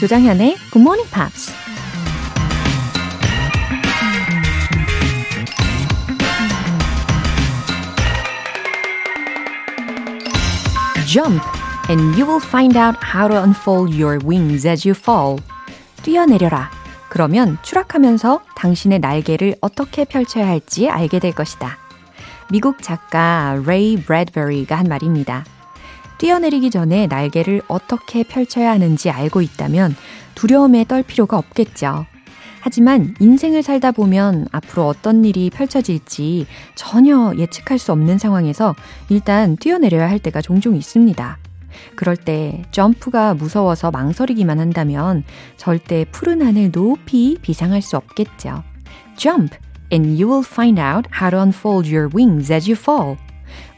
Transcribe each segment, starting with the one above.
조장현의 Good Morning Pops. Jump and you will find out how to unfold your wings as you fall. 뛰어내려라. 그러면 추락하면서 당신의 날개를 어떻게 펼쳐야 할지 알게 될 것이다. 미국 작가 레이 브래드베리가 한 말입니다. 뛰어내리기 전에 날개를 어떻게 펼쳐야 하는지 알고 있다면 두려움에 떨 필요가 없겠죠. 하지만 인생을 살다 보면 앞으로 어떤 일이 펼쳐질지 전혀 예측할 수 없는 상황에서 일단 뛰어내려야 할 때가 종종 있습니다. 그럴 때 점프가 무서워서 망설이기만 한다면 절대 푸른 하늘 높이 비상할 수 없겠죠. Jump and you will find out how to unfold your wings as you fall.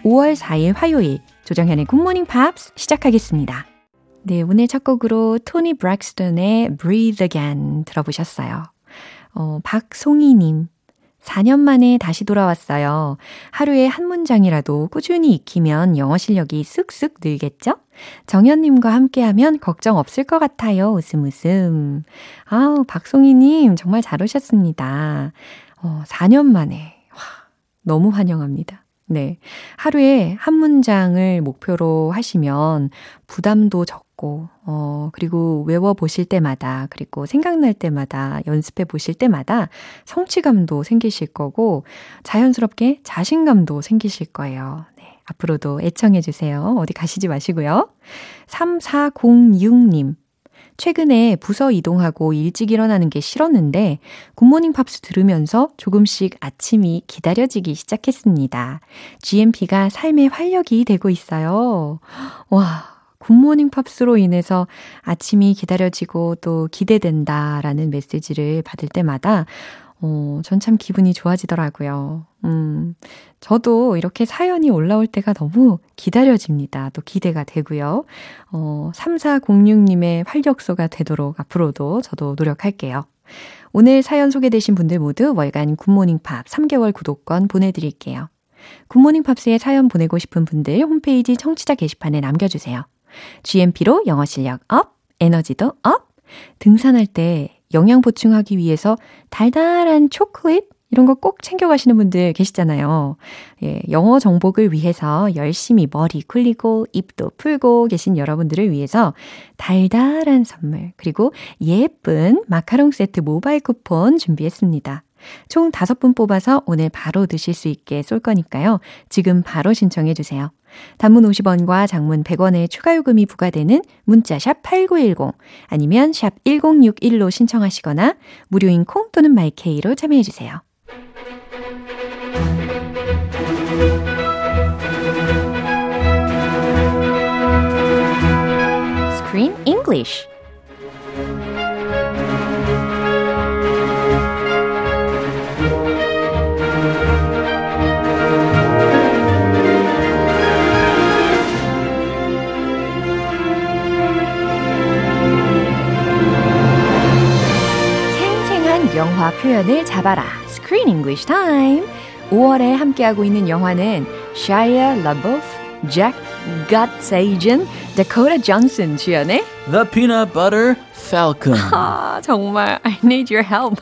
5월 4일 화요일 조정현의 굿모닝 팝스 시작하겠습니다. 네, 오늘 첫 곡으로 토니 브렉스턴의 Breathe Again 들어보셨어요. 어, 박송이님. 4년 만에 다시 돌아왔어요. 하루에 한 문장이라도 꾸준히 익히면 영어 실력이 쑥쑥 늘겠죠? 정현님과 함께하면 걱정 없을 것 같아요. 웃음 웃음. 아우, 박송이님 정말 잘 오셨습니다. 어, 4년 만에. 와, 너무 환영합니다. 네. 하루에 한 문장을 목표로 하시면 부담도 적고, 어, 그리고 외워보실 때마다, 그리고 생각날 때마다, 연습해 보실 때마다 성취감도 생기실 거고, 자연스럽게 자신감도 생기실 거예요. 네. 앞으로도 애청해주세요. 어디 가시지 마시고요. 3406님. 최근에 부서 이동하고 일찍 일어나는 게 싫었는데 굿모닝 팝스 들으면서 조금씩 아침이 기다려지기 시작했습니다. GMP가 삶의 활력이 되고 있어요. 와, 굿모닝 팝스로 인해서 아침이 기다려지고 또 기대된다라는 메시지를 받을 때마다 어, 전 참 기분이 좋아지더라고요. 음, 저도 이렇게 사연이 올라올 때가 너무 기다려집니다. 또 기대가 되고요. 어, 3406님의 활력소가 되도록 앞으로도 저도 노력할게요. 오늘 사연 소개되신 분들 모두 월간 굿모닝 팝 3개월 구독권 보내드릴게요. 굿모닝 팝스에 사연 보내고 싶은 분들 홈페이지 청취자 게시판에 남겨주세요. GMP로 영어 실력 up, 에너지도 up, 등산할 때 영양 보충하기 위해서 달달한 초콜릿 이런 거 꼭 챙겨가시는 분들 계시잖아요. 예, 영어 정복을 위해서 열심히 머리 굴리고 입도 풀고 계신 여러분들을 위해서 달달한 선물, 그리고 예쁜 마카롱 세트 모바일 쿠폰 준비했습니다. 총 5분 뽑아서 오늘 바로 드실 수 있게 쏠 거니까요. 지금 바로 신청해 주세요. 단문 50원과 장문 100원의 추가 요금이 부과되는 문자 샵 8910 아니면 샵 1061로 신청하시거나 무료인 콩 또는 마이케이로 참여해 주세요. Screen English 영화 표현을 잡아라. Screen English Time. 5월에 함께하고 있는 영화는 Shia LaBeouf, Jack Gottsagen, Dakota Johnson 주연의 The Peanut Butter Falcon. 아, 정말 I need your help.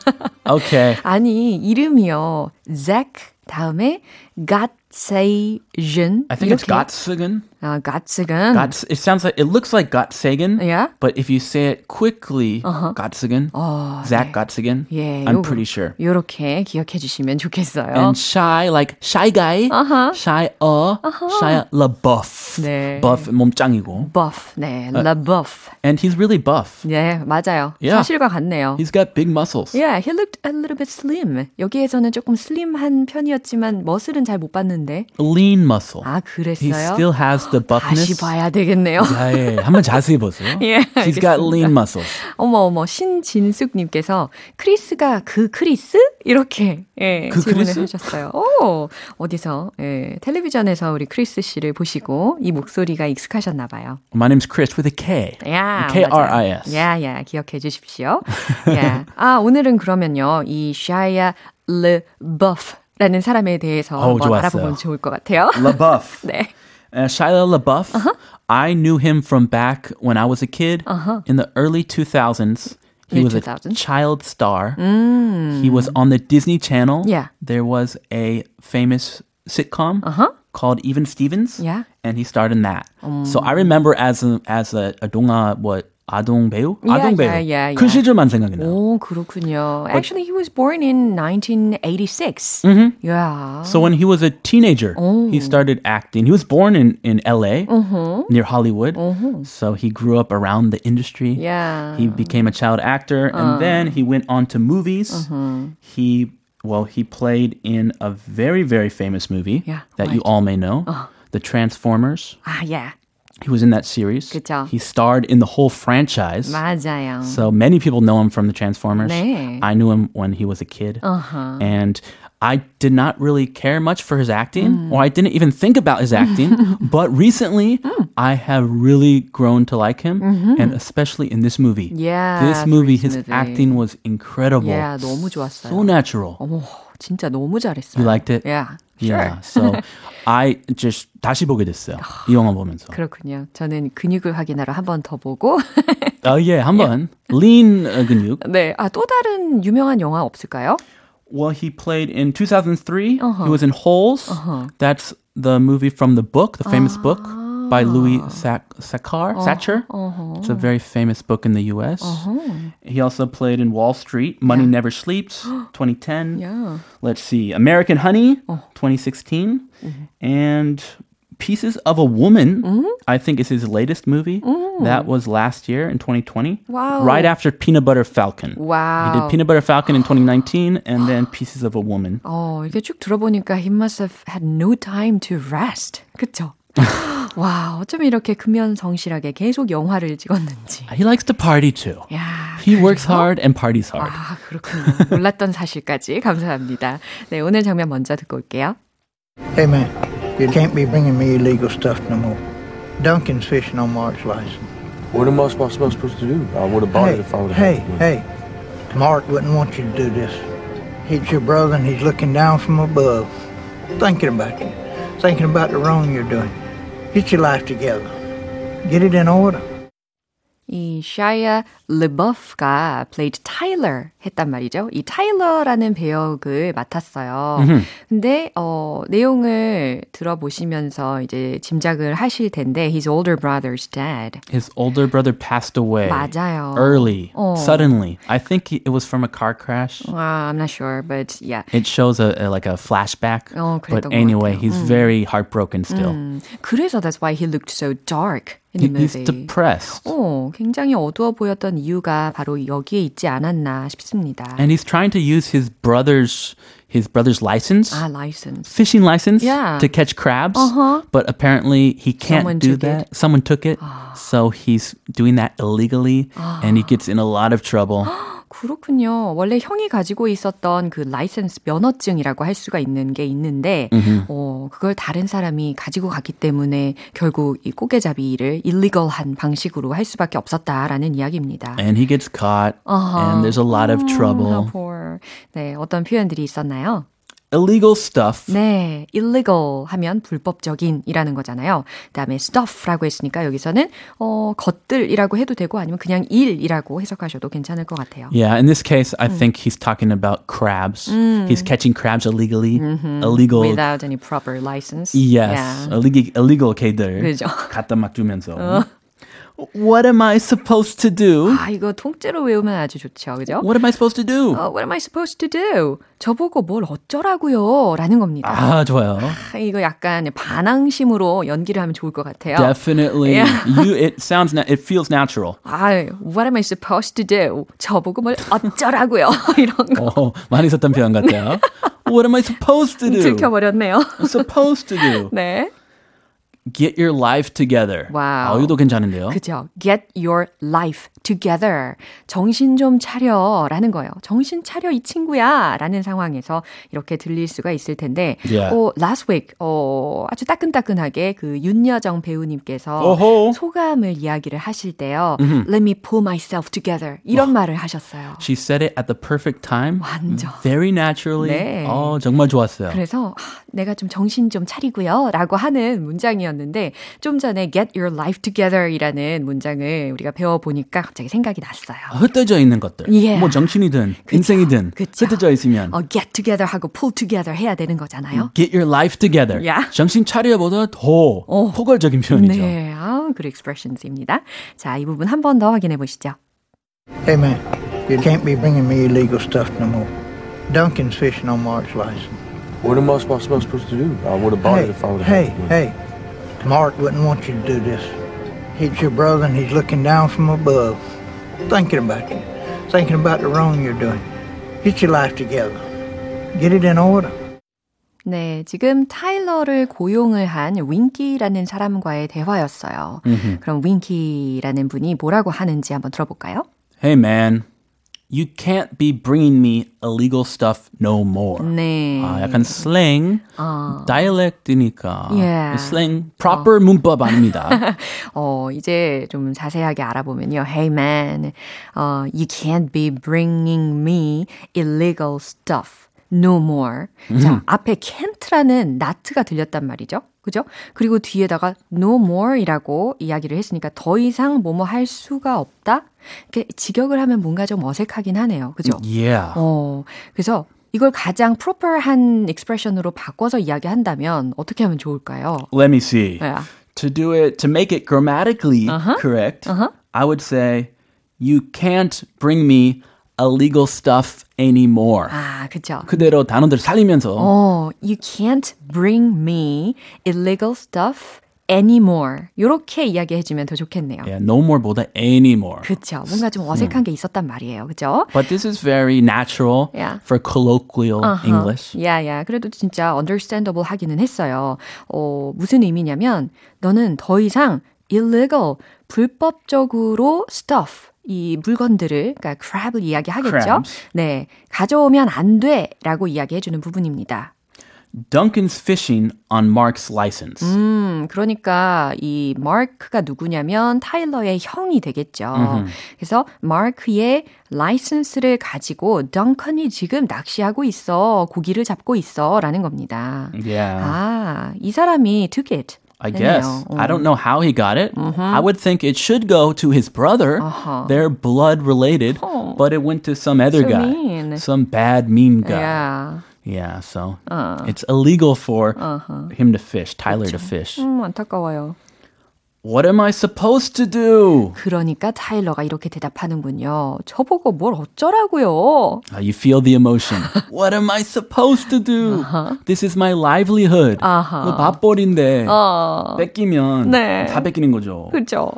Okay. 아니, 이름이요. Zach 다음에 Gottsagen. I think it's Gottsagen. 아, Gottsagen. Gotts, it sounds like, it looks like Gottsagen. Yeah? But if you say it quickly, Gottsagen, 어, Zach 네. Gottsagen, 예, I'm 요거- pretty sure. 요렇게 기억해 주시면 좋겠어요. And shy, like shy guy, Uh-huh. shy uh, Shia LaBeouf. 네. Buff 몸짱이고. buff. 네, LaBeouf. And he's really buff. 네, 맞아요. Yeah. 사실과 같네요. He's got big muscles. Yeah, he looked a little bit slim. 여기에서는 조금 슬림한 편이었지만 muscle은 잘 못 봤는데. Lean muscle. 아, He 그랬어요? still has the buffness. 다시 봐야 되겠네요. 아, 예. 한번 자세히 보세요. 예, He's got 알겠습니다. lean muscles. 어머 어머 신진숙님께서 크리스가 그 크리스 이렇게 예, 그 질문을 크리스? 하셨어요. 오 어디서 예, 텔레비전에서 우리 크리스 씨를 보시고 이 목소리가 익숙하셨나 봐요. My name's Chris with a K. Yeah, K-R-I-S. Yeah, yeah, 기억해 주십시오. Yeah. 아, 오늘은 그러면요. 이 샤야 르버프 라는 사람에 대해서 어우, 한번 좋았어요. 알아보면 좋을 것 같아요. LaBeouf. 네. Uh, Shia LaBeouf, I knew him from back when I was a kid in the early 2000s. He was a child star. He was on the Disney Channel. Yeah. There was a famous sitcom called Even Stevens. Yeah. And he starred in that. So I remember as a, as a, a 동화, what, 아동 배우? Yeah, 아동 배우. yeah, yeah, 그 yeah. 시절만 생각이 나요. 오, 그렇군요. Actually, he was born in 1986. Yeah. So when he was a teenager, he started acting. He was born in, in LA near Hollywood. So he grew up around the industry. yeah. He became a child actor and then he went on to movies. He well, he played in a very very famous movie Yeah, that you what? all may know, The Transformers. 아, yeah. He was in that series. 그쵸. He starred in the whole franchise. 맞아요. So many people know him from the Transformers. 네. I knew him when he was a kid. Uh-huh. And I did not really care much for his acting, Mm. or I didn't even think about his acting. but recently, Mm. I have really grown to like him, and especially in this movie. Mm-hmm. Yeah, This for movie, this his movie. acting was incredible. Yeah, 너무 좋았어요. So natural. 어머, 진짜 너무 잘했어요. You liked it? Yeah, sure. Yeah. So I just 다시 보게 됐어요. 이 영화 보면서. 그렇군요. 저는 근육을 확인하러 한 번 더 보고. 어, 예, 한번 lean 어, 근육. 네, 아, 또 다른 유명한 영화 없을까요? Well, he played in 2003. Uh-huh. He was in Holes. That's the movie from the book, the famous book by Louis Sac- Sackar, Satcher. It's a very famous book in the U.S. He also played in Wall Street, Money Never Sleeps, 2010. Yeah. Let's see, American Honey, 2016, and Pieces of a Woman. I think is his latest movie. That was last year in 2020. Wow. Right after Peanut Butter Falcon. He Wow. did Peanut Butter Falcon in 2019 and then Pieces of a Woman. 어, 이게 쭉 들어보니까 he must have had no time to rest. 그쵸? 와, 어쩜 이렇게 근면성실하게 계속 영화를 찍었는지. He likes to party too. 야, He works hard and parties hard. 아, 그렇군요. 몰랐던 사실까지 감사합니다. 네, 오늘 장면 먼저 듣고 올게요. Hey man, you can't be bringing me illegal stuff no more. Duncan's fishing on Mark's license. What am I supposed supposed to do? I would have bought Hey, it if I would have. hey, hey. Mark wouldn't want you to do this. He's your brother and he's looking down from above, thinking about you, thinking about the wrong you're doing. Get your life together. Get it in order. 이 샤이아 르버프가 played Tyler 했단 말이죠. 이 타일러라는 배역을 맡았어요. 근데 어 내용을 들어보시면서 이제 짐작을 하실 텐데 his older brother's dead. His older brother passed away 맞아요. early, 어. suddenly. I think it was from a car crash. Uh, I'm not sure, but yeah. It shows a, a- like a flashback. 어, but anyway, he's very heartbroken still. 음, 그래서 that's why he looked so dark He- he's depressed. 어, 굉장히 어두워 보였던 이유가 바로 여기에 있지 않았나 싶습니다. And he's trying to use his brother's his brother's license. 아, license. Fishing license Yeah. to catch crabs, Uh-huh. but apparently he can't Someone do took it. that. Someone took it, so he's doing that illegally, and he gets in a lot of trouble. 그렇군요. 원래 형이 가지고 있었던 그 라이센스 면허증이라고 할 수가 있는 게 있는데, 어, 그걸 다른 사람이 가지고 갔기 때문에 결국 이 꼬개잡이를 일리걸한 방식으로 할 수밖에 없었다라는 이야기입니다. and he gets caught, Uh-huh. and there's a lot of How trouble. poor. 네, 어떤 표현들이 있었나요? Illegal stuff. 네, illegal 하면 불법적인이라는 거잖아요. 그다음에 stuff라고 했으니까 여기서는 어 것들이라고 해도 되고 아니면 그냥 일이라고 해석하셔도 괜찮을 것 같아요. Yeah, in this case, I think he's talking about crabs. He's catching crabs illegally. Illegal. Without any proper license. Yes, Yeah. illegal, illegal 개들 그죠. 갖다 막 주면서. What am I supposed to do? 아, 이거 통째로 외우면 아주 좋죠. 그죠? What am I supposed to do? 어, what am I supposed to do? 저보고 뭘 어쩌라고요? 라는 겁니다. 아, 좋아요. 아, 이거 약간 반항심으로 연기를 하면 좋을 것 같아요. Definitely. Yeah. You it sounds it feels natural. 아, what am I supposed to do? 저보고 뭘 어쩌라고요? 이런 거 어, 많이 썼던 표현 같아요. What am I supposed to do? 들켜버렸네요. supposed to do. 네. Get your life together. Wow. 아, 이것도 괜찮은데요. 그죠. Get your life together. 정신 좀 차려. 라는 거예요. 정신 차려, 이 친구야. 라는 상황에서 이렇게 들릴 수가 있을 텐데. Yeah. 어, last week, 어, 아주 따끈따끈하게 그 윤여정 배우님께서 어허. 소감을 이야기를 하실 때요. Let me pull myself together. 이런 말을 하셨어요. She said it at the perfect time. 완전. Very naturally. 네. 어, 정말 좋았어요. 그래서 아, 내가 좀 정신 좀 차리고요. 라고 하는 문장이었는데 좀 전에 get your life together이라는 문장을 우리가 배워보니까 갑자기 생각이 났어요. 흩어져 있는 것들. Yeah. 뭐 정신이든 그쵸, 인생이든 그쵸. 흩어져 있으면 어, get together 하고 pull together 해야 되는 거잖아요. get your life together. Yeah. 정신 차려보다 더 포괄적인 표현이죠. 네, 아우, good expressions입니다. 자, 이 부분 한 번 더 확인해 보시죠. Hey man, you can't be bringing me illegal stuff no more. Duncan's fishing on Mark's license. What am I supposed supposed to do? I would have bought Hey, it if I would have. hey, hey. Mark wouldn't want you to do this. He's your brother and he's looking down from above, thinking about you, thinking about the wrong you're doing. Get your life together. Get it in order. 네, 지금 타일러를 고용을 한 윙키라는 사람과의 대화였어요. 그럼 윙키라는 분이 뭐라고 하는지 한번 들어볼까요? Hey man, you can't be bringing me illegal stuff no more. 네. 아, 약간 slang, dialect이니까 Yeah. slang proper 문법 아닙니다. 어, 이제 좀 자세하게 알아보면요. Hey man, 어, you can't be bringing me illegal stuff. No more. 자, 앞에 can't라는 not가 들렸단 말이죠. 그죠? 그리고 뒤에다가 no more이라고 이야기를 했으니까 더 이상 뭐뭐 할 수가 없다? 이렇게 직역을 하면 뭔가 좀 어색하긴 하네요. 그죠? yeah. 어, 그래서 이걸 가장 proper한 expression으로 바꿔서 이야기한다면 어떻게 하면 좋을까요? Let me see. Yeah. To do it, to make it grammatically Uh-huh. correct, I would say, you can't bring me illegal stuff anymore. 아, 그쵸. 그대로 단어들 살리면서 어, you can't bring me illegal stuff anymore. 요렇게 이야기해 주면 더 좋겠네요. yeah, no more보다 anymore. 그쵸. 뭔가 좀 어색한 게 있었단 말이에요. 그죠? But this is very natural Yeah. for colloquial English. 야, 야. 그래도 진짜 understandable 하기는 했어요. 어, 무슨 의미냐면, 너는 더 이상 illegal, 불법적으로 stuff, 이 물건들을, 그러니까 crab을 이야기하겠죠? Crabs. 네. 가져오면 안 돼. 라고 이야기해주는 부분입니다. Duncan's fishing on Mark's license. 음, 그러니까 이 마크가 누구냐면 타일러의 형이 되겠죠. 그래서 마크의 라이선스를 가지고 덩컨이 지금 낚시하고 있어. 고기를 잡고 있어라는 겁니다. Yeah. 아, 이 사람이 took it. I 했네요. guess. 어. I don't know how he got it. I would think it should go to his brother. Uh-huh. They're blood related, Oh. but it went to some other So guy. mean. Some bad, mean guy. Yeah. Yeah, so Uh. it's illegal for Uh-huh. him to fish, Tyler to fish. 음, 안타까워요. What am I supposed to do? 그러니까 타일러가 이렇게 대답하는군요. 저보고 뭘 어쩌라고요? Uh, you feel the emotion. what am I supposed to do? This is my livelihood. Uh-huh. 뭐 밥벌인데 어, 뺏기면 네. 다 뺏기는 거죠. 그죠?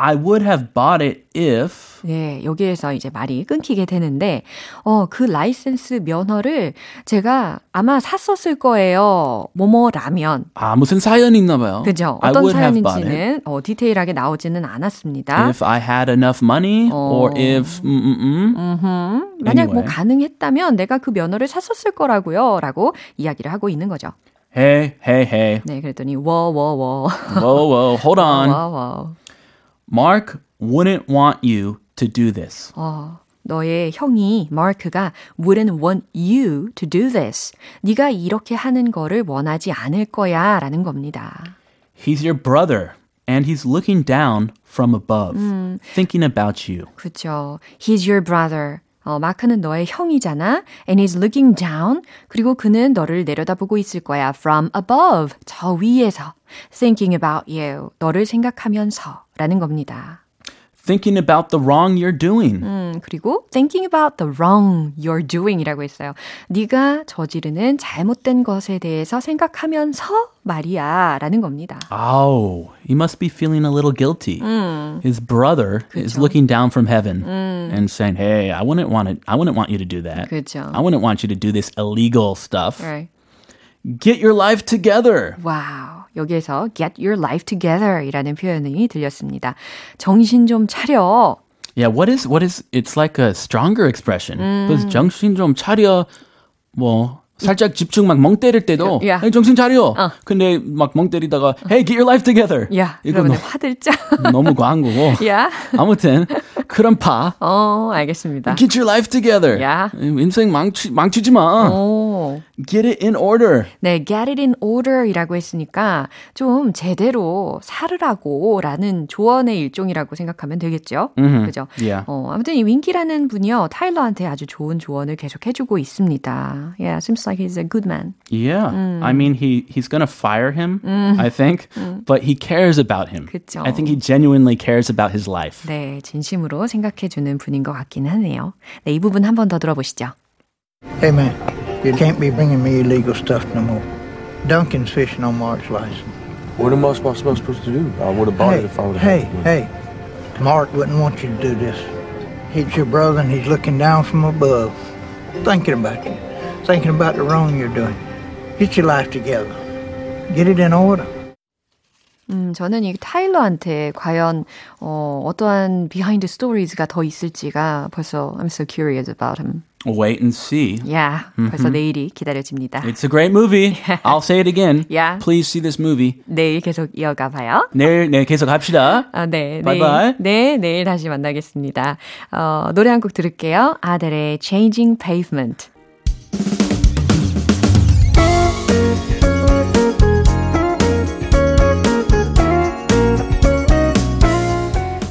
I would have bought it if 네, 여기에서 이제 말이 끊기게 되는데, 어, 그 라이센스 면허를 제가 아마 샀었을 거예요. 뭐뭐라면. 아 무슨 사연이 있나 봐요. 그죠? 어떤 사연인지는 어, 디테일하게 나오지는 않았습니다. if I had enough money or if mm, mm, mm. 만약 뭐 anyway. 가능했다면 내가 그 면허를 샀었을 거라고요. 라고 이야기를 하고 있는 거죠. Hey, hey, hey. 네, 그랬더니 워워워. Whoa, whoa, hold on. 워워. Mark wouldn't want you to do this. 어, 너의 형이 마크가 wouldn't want you to do this. 네가 이렇게 하는 거를 원하지 않을 거야라는 겁니다. He's your brother and he's looking down from above, thinking about you. 그렇죠. He's your brother. 어, 마크는 너의 형이잖아. And he's looking down. 그리고 그는 너를 내려다보고 있을 거야. From above. 저 위에서. Thinking about you. 너를 생각하면서. 라는 겁니다. Thinking about the wrong you're doing. 음, 그리고 thinking about the wrong you're doing 이라고 했어요. 네가 저지르는 잘못된 것에 대해서 생각하면서 말이야 라는 겁니다. Oh, he must be feeling a little guilty. His brother is looking down from heaven and saying, "Hey, I wouldn't want it. I wouldn't want you to do that. 그렇죠. I wouldn't want you to do this illegal stuff. Right. Get your life together." 와우. 여기에서 get your life together 이라는 표현이 들렸습니다. 정신 좀 차려. Yeah, what is what is? It's like a stronger expression. 그래서 정신 좀 차려. 뭐 살짝 집중 막 멍 때릴 때도 야. hey, 정신 차려. 어. 근데 막 멍 때리다가 hey get your life together. 야, 이거 그러면 너, 화들짝. 너무 과한 거고. 야. 아무튼 그런 파 어, 알겠습니다. get your life together. 야. 인생 망치 망치지 마. 오. Get it in order. 네, get it in order이라고 했으니까 좀 제대로 살으라고 라는 조언의 일종이라고 생각하면 되겠죠. 음흠. 그죠? Yeah. 어, 아무튼 이 윙키라는 분이요, 타일러한테 아주 좋은 조언을 계속 해주고 있습니다. Yeah, seems like he's a good man. Yeah. 음. I mean he he's going to fire him, I think, but he cares about him. 그쵸. I think he genuinely cares about his life. 네, 진심으로 생각해주는 분인 것 같기는 하네요. 네, 이 부분 한 번 더 들어보시죠. Hey man, you can't be bringing me illegal stuff no more. Duncan's fishing on Mark's license. What am I supposed supposed to do? I would have bought Hey, it if I would have hey, had the money. hey. Mark wouldn't want you to do this. He's your brother and he's looking down from above, thinking about you, Thinking about the wrong you're doing. Get your life together. Get it in order. 음, 저는 이 타일러한테 과연 어, 어떠한 비하인드 스토리즈가 더 있을지가 벌써 I'm so curious about him. Wait and see. 야, 벌써 내일이 기다려집니다. It's a great movie. I'll say it again. Yeah. Please see this movie. 내일 계속 이어가 봐요. 내일 네 계속 합시다. 아, 네. Bye 내일, bye. 네, 내일 다시 만나겠습니다. 어, 노래 한 곡 들을게요. 아델의 Changing Pavement.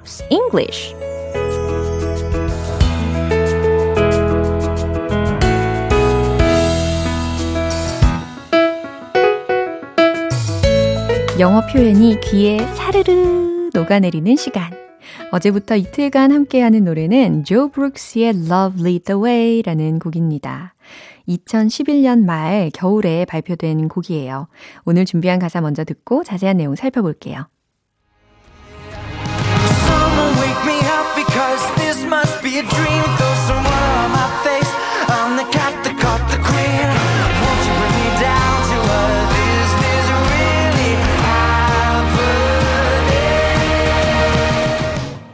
Pops English 영어 표현이 귀에 사르르 녹아내리는 시간. 어제부터 이틀간 함께하는 노래는 조 브룩스의 Love Lead the Way라는 곡입니다. 2011년 말 겨울에 발표된 곡이에요. 오늘 준비한 가사 먼저 듣고 자세한 내용 살펴볼게요.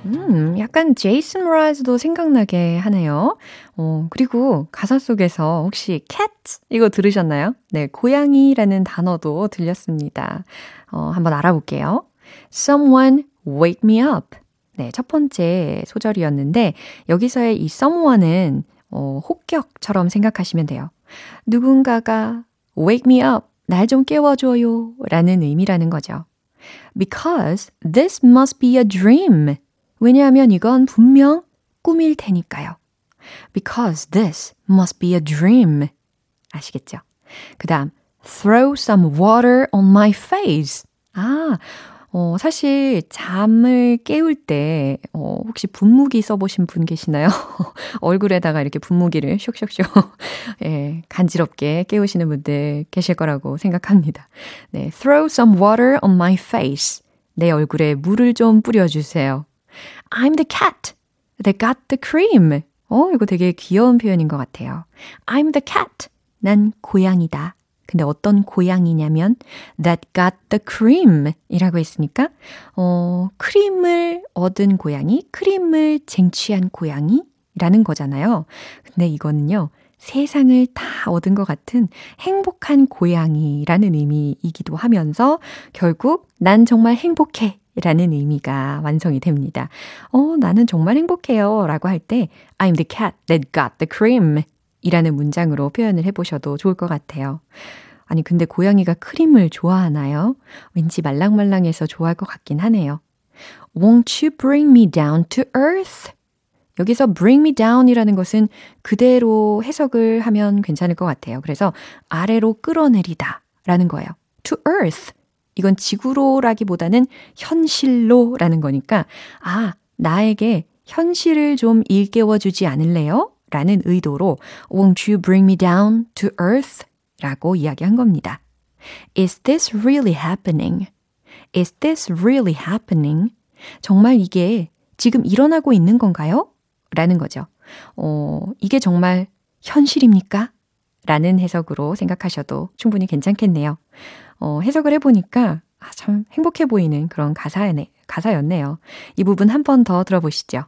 음, 약간 제이슨 브라즈도 생각나게 하네요. 어, 그리고 가사 속에서 혹시 cat 이거 들으셨나요? 네, 고양이라는 단어도 들렸습니다. 어, 한번 알아볼게요. Someone wake me up. 네, 첫 번째 소절이었는데 여기서의 이 someone은 어, 혹격처럼 생각하시면 돼요. 누군가가 wake me up, 날 좀 깨워줘요 라는 의미라는 거죠. Because this must be a dream. 왜냐하면 이건 분명 꿈일 테니까요. Because this must be a dream. 아시겠죠? 그 다음, throw some water on my face. 아, 어, 사실 잠을 깨울 때, 어, 혹시 분무기 써보신 분 계시나요? 얼굴에다가 이렇게 분무기를 쇽쇽쇽, 예, 간지럽게 깨우시는 분들 계실 거라고 생각합니다. 네, throw some water on my face. 내 얼굴에 물을 좀 뿌려주세요. I'm the cat that got the cream. 어, 이거 되게 귀여운 표현인 것 같아요. I'm the cat. 난 고양이다. 근데 어떤 고양이냐면 that got the cream 이라고 했으니까 어, 크림을 얻은 고양이, 크림을 쟁취한 고양이라는 거잖아요. 근데 이거는요. 세상을 다 얻은 것 같은 행복한 고양이라는 의미이기도 하면서 결국 난 정말 행복해 라는 의미가 완성이 됩니다. 어, 나는 정말 행복해요 라고 할 때 I'm the cat that got the cream 이라는 문장으로 표현을 해보셔도 좋을 것 같아요. 아니, 근데 고양이가 크림을 좋아하나요? 왠지 말랑말랑해서 좋아할 것 같긴 하네요. Won't you bring me down to earth? 여기서 bring me down 이라는 것은 그대로 해석을 하면 괜찮을 것 같아요. 그래서 아래로 끌어내리다 라는 거예요. to earth. 이건 지구로라기보다는 현실로라는 거니까, 아, 나에게 현실을 좀 일깨워주지 않을래요? 라는 의도로 Won't you bring me down to earth? 라고 이야기한 겁니다. Is this really happening? Is this really happening? 정말 이게 지금 일어나고 있는 건가요? 라는 거죠. 어, 이게 정말 현실입니까? 라는 해석으로 생각하셔도 충분히 괜찮겠네요. 어, 해석을 해보니까 아, 참 행복해 보이는 그런 가사네, 가사였네요. 이 부분 한 번 더 들어보시죠.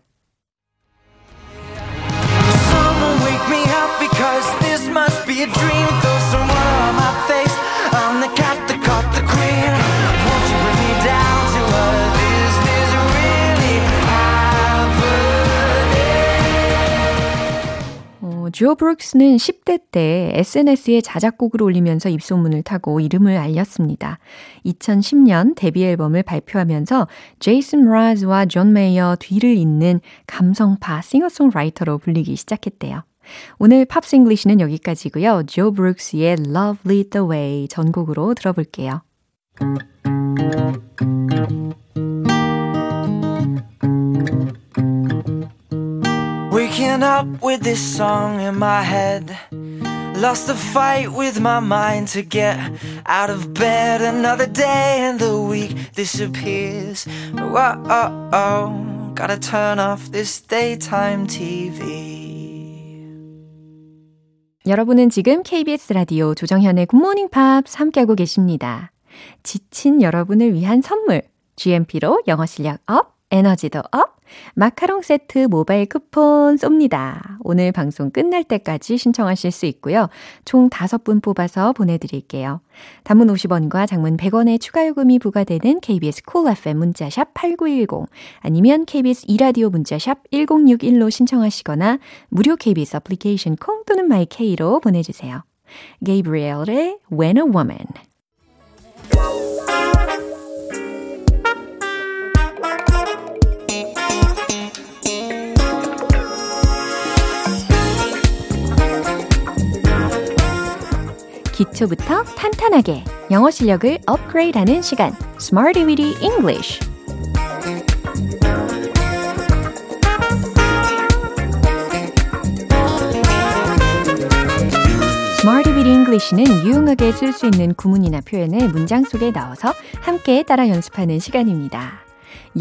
조 브룩스는 10대 때 SNS에 자작곡을 올리면서 입소문을 타고 이름을 알렸습니다. 2010년 데뷔 앨범을 발표하면서 제이슨 므라즈와 존 메이어 뒤를 잇는 감성파 싱어송라이터로 불리기 시작했대요. 오늘 Pops English는 여기까지고요. 조 브룩스의 Love Lead the Way 전곡으로 들어볼게요. Waking up with this song in my head. Lost the fight with my mind to get out of bed. Another day and the week disappears. Whoa, oh, oh. Gotta turn off this daytime TV. 여러분은 지금 KBS 라디오 조정현의 굿모닝 팝스 함께하고 계십니다. 지친 여러분을 위한 선물, GMP로 영어 실력 업, 에너지도 업, 마카롱 세트 모바일 쿠폰 쏩니다. 오늘 방송 끝날 때까지 신청하실 수 있고요. 총 5분 뽑아서 보내드릴게요. 단문 50원과 장문 100원의 추가 요금이 부과되는 KBS Cool FM 문자샵 8910 아니면 KBS 2라디오 문자샵 1061로 신청하시거나 무료 KBS 애플리케이션 콩 또는 마이케이로 보내주세요. 게이브리엘의 When a Woman 기초부터 탄탄하게 영어 실력을 업그레이드하는 시간 Smarty Weedy English Weedy English는 유용하게 쓸 수 있는 구문이나 표현을 문장 속에 넣어서 함께 따라 연습하는 시간입니다.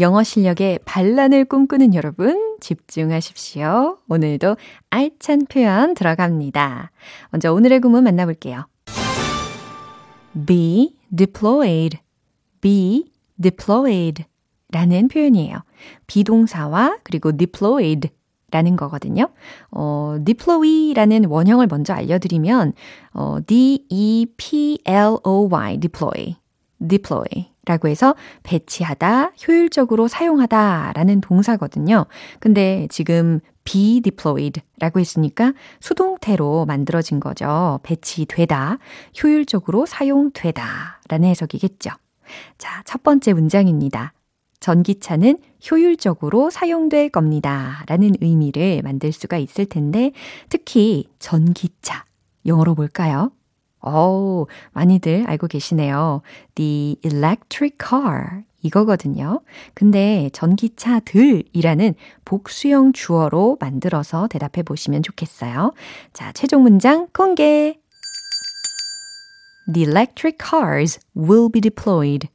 영어 실력의 반란을 꿈꾸는 여러분 집중하십시오. 오늘도 알찬 표현 들어갑니다. 먼저 오늘의 구문 만나볼게요. Be deployed, be deployed 라는 표현이에요. 비동사와 그리고 deployed 라는 거거든요. 어, deploy라는 원형을 먼저 알려드리면, 어, D-E-P-L-O-Y, deploy, deploy 라고 해서 배치하다, 효율적으로 사용하다 라는 동사거든요. 근데 지금 be deployed 라고 했으니까 수동태로 만들어진 거죠. 배치되다, 효율적으로 사용되다 라는 해석이겠죠. 자, 첫 번째 문장입니다. 전기차는 효율적으로 사용될 겁니다. 라는 의미를 만들 수가 있을 텐데, 특히 전기차. 영어로 볼까요? 오, 많이들 알고 계시네요. The electric car. 이거거든요. 근데 전기차들이라는 복수형 주어로 만들어서 대답해 보시면 좋겠어요. 자, 최종 문장 공개. The electric cars will be deployed.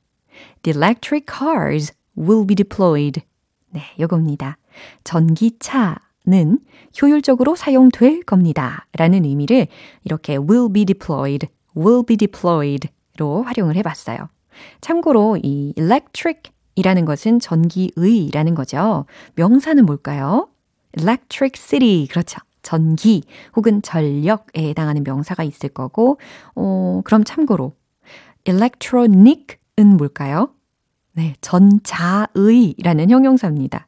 The electric cars will be deployed. 네, 요겁니다. 전기차 는 효율적으로 사용될 겁니다. 라는 의미를 이렇게 will be deployed, will be deployed 로 활용을 해봤어요. 참고로 이 electric 이라는 것은 전기의라는 거죠. 명사는 뭘까요? electricity. 그렇죠. 전기 혹은 전력에 해당하는 명사가 있을 거고, 어, 그럼 참고로 electronic은 뭘까요? 네, 전자의라는 형용사입니다.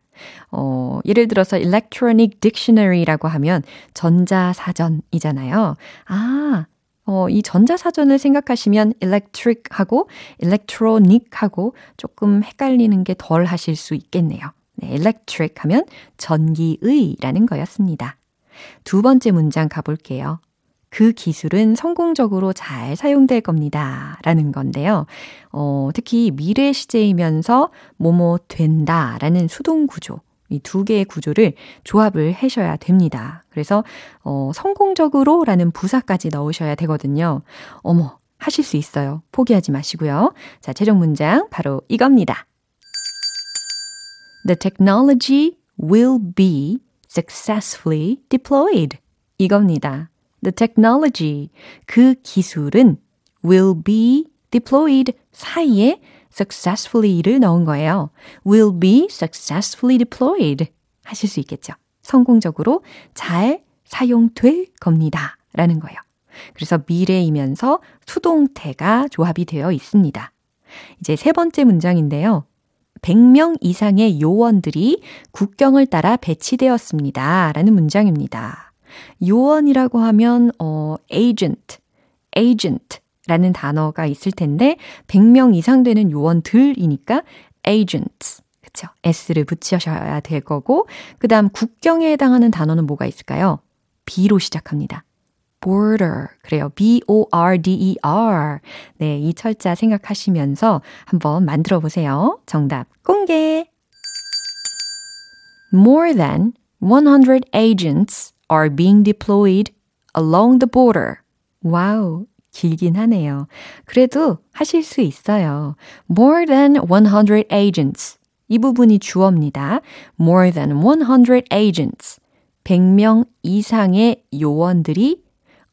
어, 예를 들어서 electronic dictionary라고 하면 전자사전이잖아요. 아, 어, 이 전자사전을 생각하시면 electric하고 electronic하고 조금 헷갈리는 게 덜 하실 수 있겠네요. 네, electric 하면 전기의라는 거였습니다. 두 번째 문장 가볼게요. 그 기술은 성공적으로 잘 사용될 겁니다. 라는 건데요. 어, 특히 미래 시제이면서 뭐뭐 된다 라는 수동 구조 이 두 개의 구조를 조합을 하셔야 됩니다. 그래서 어, 성공적으로라는 부사까지 넣으셔야 되거든요. 어머, 하실 수 있어요. 포기하지 마시고요. 자, 최종 문장 바로 이겁니다. The technology will be successfully deployed. 이겁니다. The technology, 그 기술은 will be deployed 사이에 successfully를 넣은 거예요. will be successfully deployed 하실 수 있겠죠. 성공적으로 잘 사용될 겁니다. 라는 거예요. 그래서 미래이면서 수동태가 조합이 되어 있습니다. 이제 세 번째 문장인데요. 100명 이상의 요원들이 국경을 따라 배치되었습니다. 라는 문장입니다. 요원이라고 하면, 어, agent, agent 라는 단어가 있을 텐데, 100명 이상 되는 요원들이니까 agents. 그쵸. s를 붙이셔야 될 거고, 그 다음 국경에 해당하는 단어는 뭐가 있을까요? B로 시작합니다. border. 그래요. B-O-R-D-E-R. 네, 이 철자 생각하시면서 한번 만들어 보세요. 정답 공개. More than 100 agents are being deployed along the border. 와우. 길긴 하네요. 그래도 하실 수 있어요. More than 100 agents. 이 부분이 주어입니다. More than 100 agents. 100명 이상의 요원들이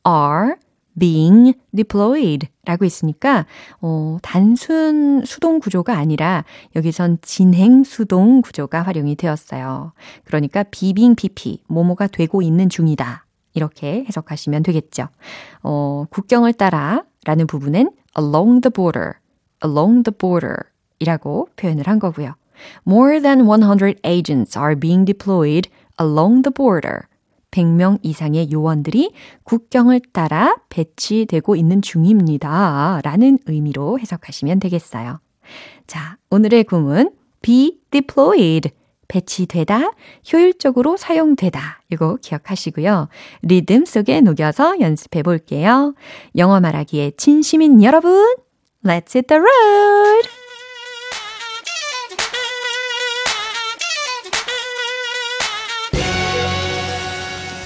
are being deployed 라고 있으니까, 어, 단순 수동 구조가 아니라 여기선 진행 수동 구조가 활용이 되었어요. 그러니까 비빙 PP, 뭐뭐가 되고 있는 중이다. 이렇게 해석하시면 되겠죠. 어, 국경을 따라 라는 부분은 along the border, along the border 이라고 표현을 한 거고요. More than 100 agents are being deployed along the border. 100명 이상의 요원들이 국경을 따라 배치되고 있는 중입니다. 라는 의미로 해석하시면 되겠어요. 자, 오늘의 구문 be deployed. 배치되다, 효율적으로 사용되다. 이거 기억하시고요. 리듬 속에 녹여서 연습해 볼게요. 영어 말하기에 진심인 여러분, let's hit the road!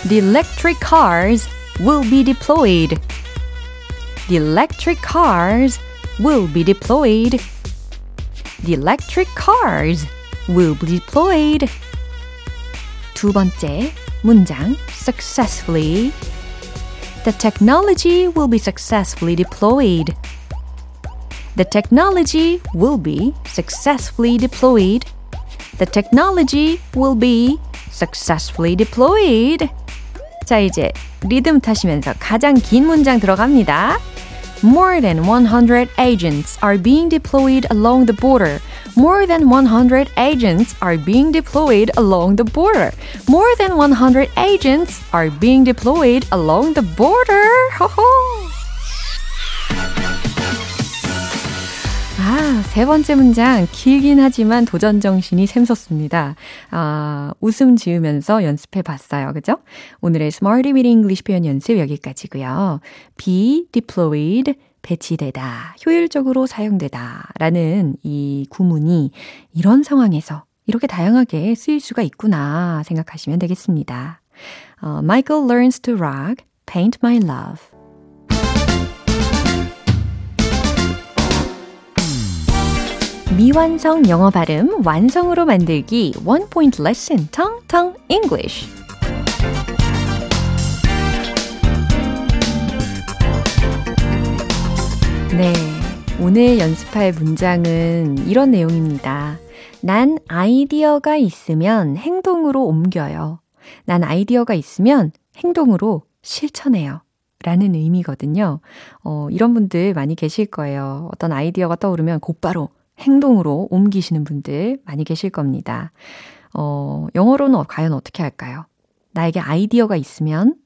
The electric cars will be deployed. The electric cars will be deployed. The electric cars will be deployed. 두 번째 문장 successfully. The technology will be successfully deployed. The technology will be successfully deployed. The technology will be successfully deployed. 자, 이제 리듬 타시면서 가장 긴 문장 들어갑니다. More than 100 agents are being deployed along the border. More than 100 agents are being deployed along the border. More than 100 agents are being deployed along the border. 호호. 아, 세 번째 문장 길긴 하지만 도전 정신이 샘솟습니다. 아, 웃음 지으면서 연습해 봤어요. 그죠? 오늘의 Smarty Meet English 표현 연습 여기까지고요. be deployed 배치되다, 효율적으로 사용되다 라는 이 구문이 이런 상황에서 이렇게 다양하게 쓰일 수가 있구나 생각하시면 되겠습니다. 어, Michael learns to rock, paint my love. 미완성 영어 발음 완성으로 만들기 원 포인트 레슨 텅텅 English. 네. 오늘 연습할 문장은 이런 내용입니다. 난 아이디어가 있으면 행동으로 옮겨요. 난 아이디어가 있으면 행동으로 실천해요. 라는 의미거든요. 어, 이런 분들 많이 계실 거예요. 어떤 아이디어가 떠오르면 곧바로 행동으로 옮기시는 분들 많이 계실 겁니다. 어, 영어로는 과연 어떻게 할까요? 나에게 아이디어가 있으면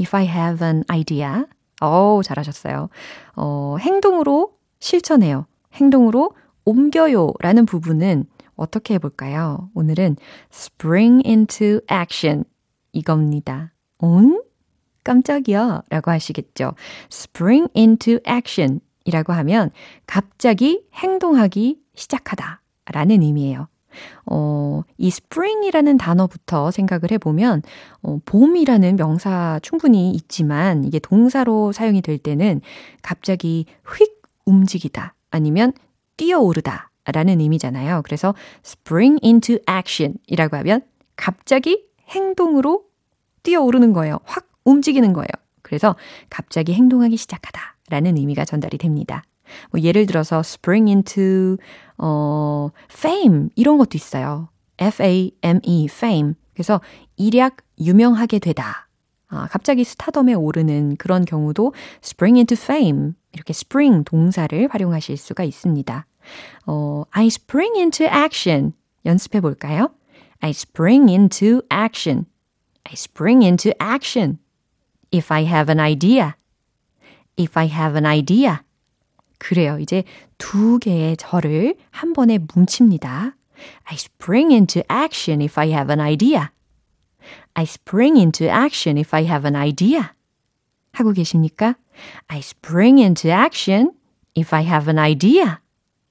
if I have an idea. 어 잘하셨어요. 어, 행동으로 실천해요. 행동으로 옮겨요 라는 부분은 어떻게 해 볼까요? 오늘은 spring into action 이겁니다. 응? 깜짝이야 라고 하시겠죠. spring into action 이라고 하면 갑자기 행동하기 시작하다 라는 의미예요. 어, 이 spring이라는 단어부터 생각을 해보면, 어, 봄이라는 명사 충분히 있지만, 이게 동사로 사용이 될 때는 갑자기 휙 움직이다, 아니면 뛰어오르다, 라는 의미잖아요. 그래서 spring into action 이라고 하면 갑자기 행동으로 뛰어오르는 거예요. 확 움직이는 거예요. 그래서 갑자기 행동하기 시작하다 라는 의미가 전달이 됩니다. 뭐 예를 들어서 spring into 어 fame 이런 것도 있어요. F A M E fame. 그래서 일약 유명하게 되다. 아, 갑자기 스타덤에 오르는 그런 경우도 spring into fame 이렇게 spring 동사를 활용하실 수가 있습니다. 어, I spring into action 연습해 볼까요? I spring into action. I spring into action. If I have an idea. If I have an idea. 그래요. 이제 두 개의 절을 한 번에 뭉칩니다. I spring into action if I have an idea. I spring into action if I have an idea. 하고 계십니까? I spring into action if I have an idea.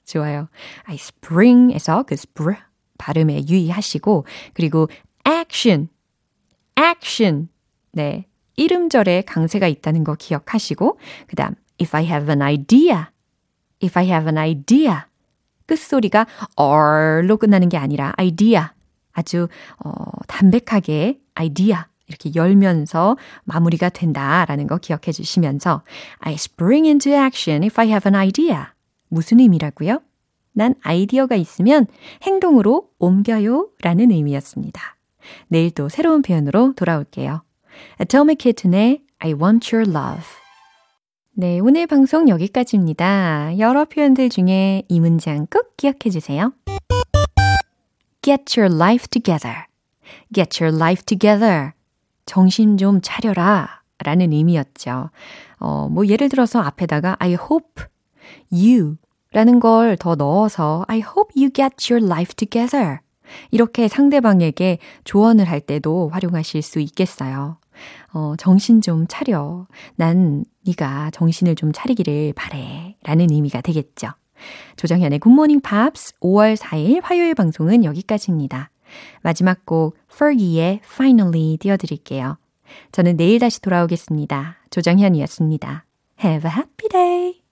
좋아요. I spring에서 그 spr 발음에 유의하시고 그리고 action, action. 네. 이름절에 강세가 있다는 거 기억하시고 그 다음 if I have an idea, if I have an idea 끝소리가 or로 끝나는 게 아니라 idea 아주 어, 담백하게 idea 이렇게 열면서 마무리가 된다라는 거 기억해 주시면서 I spring into action if I have an idea 무슨 의미라고요? 난 아이디어가 있으면 행동으로 옮겨요 라는 의미였습니다. 내일 또 새로운 표현으로 돌아올게요. Atomic Kitten의 I Want Your Love. 네, 오늘 방송 여기까지입니다. 여러 표현들 중에 이 문장 꼭 기억해 주세요. Get your life together. Get your life together. 정신 좀 차려라. 라는 의미였죠. 어, 뭐 예를 들어서 앞에다가 I hope you 라는 걸 더 넣어서 I hope you get your life together. 이렇게 상대방에게 조언을 할 때도 활용하실 수 있겠어요. 어, 정신 좀 차려. 난 네가 정신을 좀 차리기를 바래. 라는 의미가 되겠죠. 조정현의 굿모닝 팝스 5월 4일 화요일 방송은 여기까지입니다. 마지막 곡 Fergie의 Finally 띄워드릴게요. 저는 내일 다시 돌아오겠습니다. 조정현이었습니다. Have a happy day!